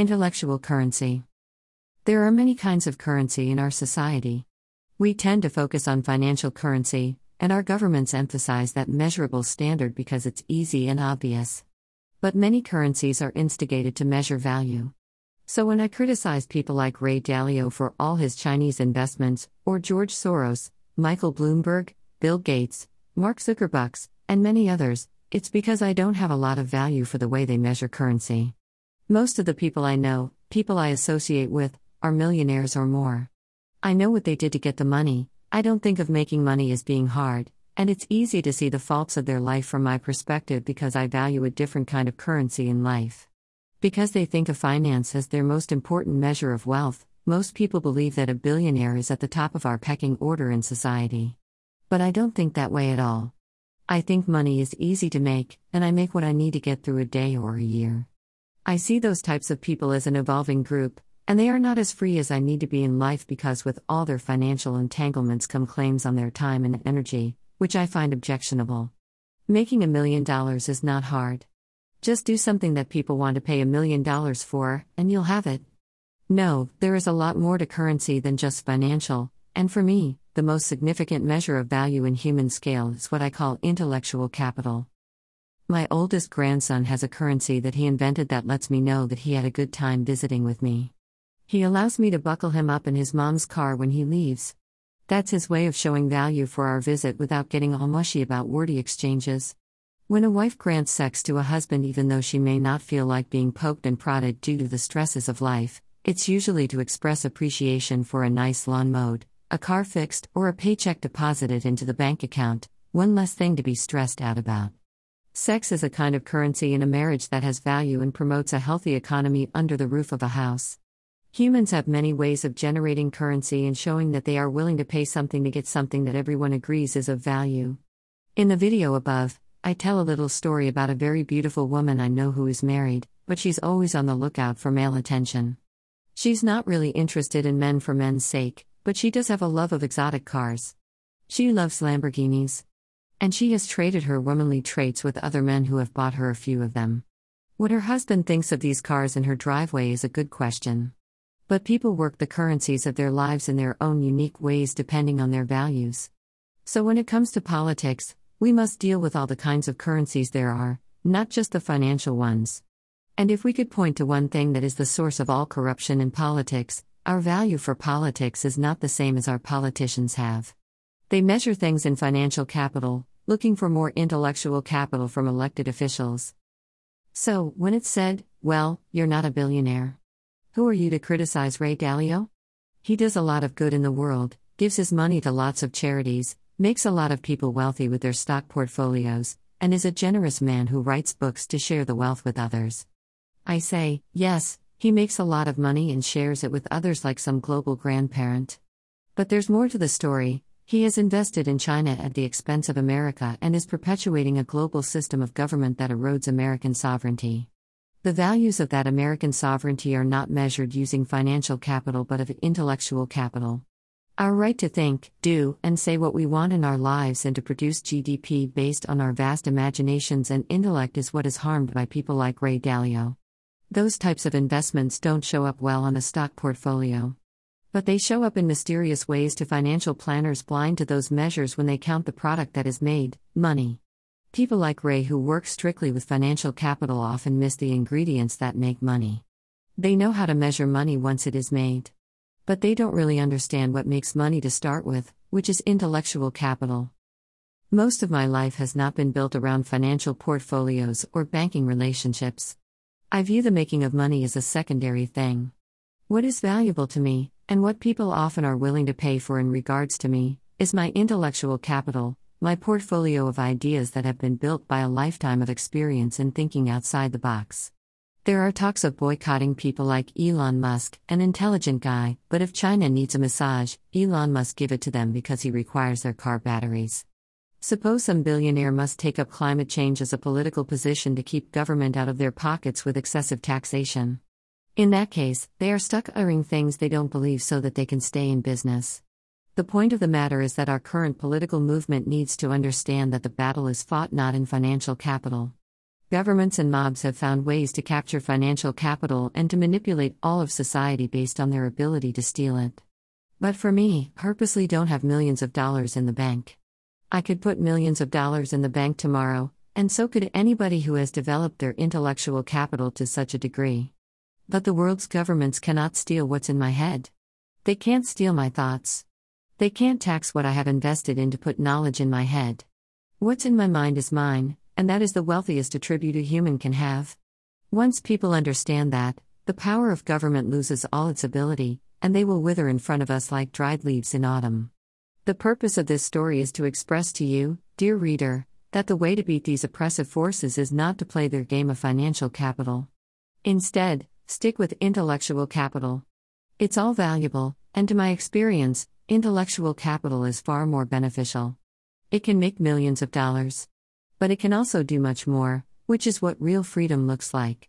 Intellectual currency. There are many kinds of currency in our society. We tend to focus on financial currency, and our governments emphasize that measurable standard because it's easy and obvious. But many currencies are instigated to measure value. So when I criticize people like Ray Dalio for all his Chinese investments, or George Soros, Michael Bloomberg, Bill Gates, Mark Zuckerbucks, and many others, it's because I don't have a lot of value for the way they measure currency. Most of the people I know, people I associate with, are millionaires or more. I know what they did to get the money, I don't think of making money as being hard, and it's easy to see the faults of their life from my perspective because I value a different kind of currency in life. Because they think of finance as their most important measure of wealth, most people believe that a billionaire is at the top of our pecking order in society. But I don't think that way at all. I think money is easy to make, and I make what I need to get through a day or a year. I see those types of people as an evolving group, and they are not as free as I need to be in life because with all their financial entanglements come claims on their time and energy, which I find objectionable. Making a million dollars is not hard. Just do something that people want to pay a million dollars for, and you'll have it. No, there is a lot more to currency than just financial, and for me, the most significant measure of value in human scale is what I call intellectual capital. My oldest grandson has a currency that he invented that lets me know that he had a good time visiting with me. He allows me to buckle him up in his mom's car when he leaves. That's his way of showing value for our visit without getting all mushy about wordy exchanges. When a wife grants sex to a husband even though she may not feel like being poked and prodded due to the stresses of life, it's usually to express appreciation for a nice lawn mowed, a car fixed, or a paycheck deposited into the bank account, one less thing to be stressed out about. Sex is a kind of currency in a marriage that has value and promotes a healthy economy under the roof of a house. Humans have many ways of generating currency and showing that they are willing to pay something to get something that everyone agrees is of value. In the video above, I tell a little story about a very beautiful woman I know who is married, but she's always on the lookout for male attention. She's not really interested in men for men's sake, but she does have a love of exotic cars. She loves Lamborghinis, and she has traded her womanly traits with other men who have bought her a few of them. What her husband thinks of these cars in her driveway is a good question. But people work the currencies of their lives in their own unique ways depending on their values. So when it comes to politics, we must deal with all the kinds of currencies there are, not just the financial ones. And if we could point to one thing that is the source of all corruption in politics, our value for politics is not the same as our politicians have. They measure things in financial capital, looking for more intellectual capital from elected officials. So, when it's said, well, you're not a billionaire. Who are you to criticize Ray Dalio? He does a lot of good in the world, gives his money to lots of charities, makes a lot of people wealthy with their stock portfolios, and is a generous man who writes books to share the wealth with others. I say, yes, he makes a lot of money and shares it with others like some global grandparent. But there's more to the story, he has invested in China at the expense of America and is perpetuating a global system of government that erodes American sovereignty. The values of that American sovereignty are not measured using financial capital but of intellectual capital. Our right to think, do, and say what we want in our lives and to produce GDP based on our vast imaginations and intellect is what is harmed by people like Ray Dalio. Those types of investments don't show up well on a stock portfolio. But they show up in mysterious ways to financial planners blind to those measures when they count the product that is made money. People like Ray, who work strictly with financial capital, often miss the ingredients that make money. They know how to measure money once it is made. But they don't really understand what makes money to start with, which is intellectual capital. Most of my life has not been built around financial portfolios or banking relationships. I view the making of money as a secondary thing. What is valuable to me, and what people often are willing to pay for in regards to me, is my intellectual capital, my portfolio of ideas that have been built by a lifetime of experience in thinking outside the box. There are talks of boycotting people like Elon Musk, an intelligent guy, but if China needs a massage, Elon must give it to them because he requires their car batteries. Suppose some billionaire must take up climate change as a political position to keep government out of their pockets with excessive taxation. In that case, they are stuck uttering things they don't believe so that they can stay in business. The point of the matter is that our current political movement needs to understand that the battle is fought not in financial capital. Governments and mobs have found ways to capture financial capital and to manipulate all of society based on their ability to steal it. But for me, purposely don't have millions of dollars in the bank. I could put millions of dollars in the bank tomorrow, and so could anybody who has developed their intellectual capital to such a degree. But the world's governments cannot steal what's in my head. They can't steal my thoughts. They can't tax what I have invested in to put knowledge in my head. What's in my mind is mine, and that is the wealthiest attribute a human can have. Once people understand that, the power of government loses all its ability, and they will wither in front of us like dried leaves in autumn. The purpose of this story is to express to you, dear reader, that the way to beat these oppressive forces is not to play their game of financial capital. Instead, stick with intellectual capital. It's all valuable, and to my experience, intellectual capital is far more beneficial. It can make millions of dollars. But it can also do much more, which is what real freedom looks like.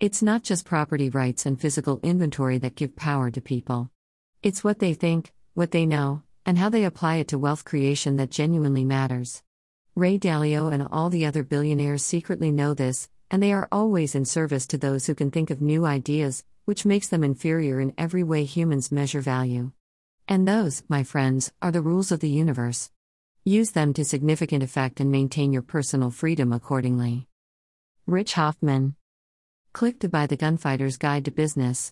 It's not just property rights and physical inventory that give power to people. It's what they think, what they know, and how they apply it to wealth creation that genuinely matters. Ray Dalio and all the other billionaires secretly know this, and they are always in service to those who can think of new ideas, which makes them inferior in every way humans measure value. And those, my friends, are the rules of the universe. Use them to significant effect and maintain your personal freedom accordingly. Rich Hoffman. Click to buy the Gunfighter's Guide to Business.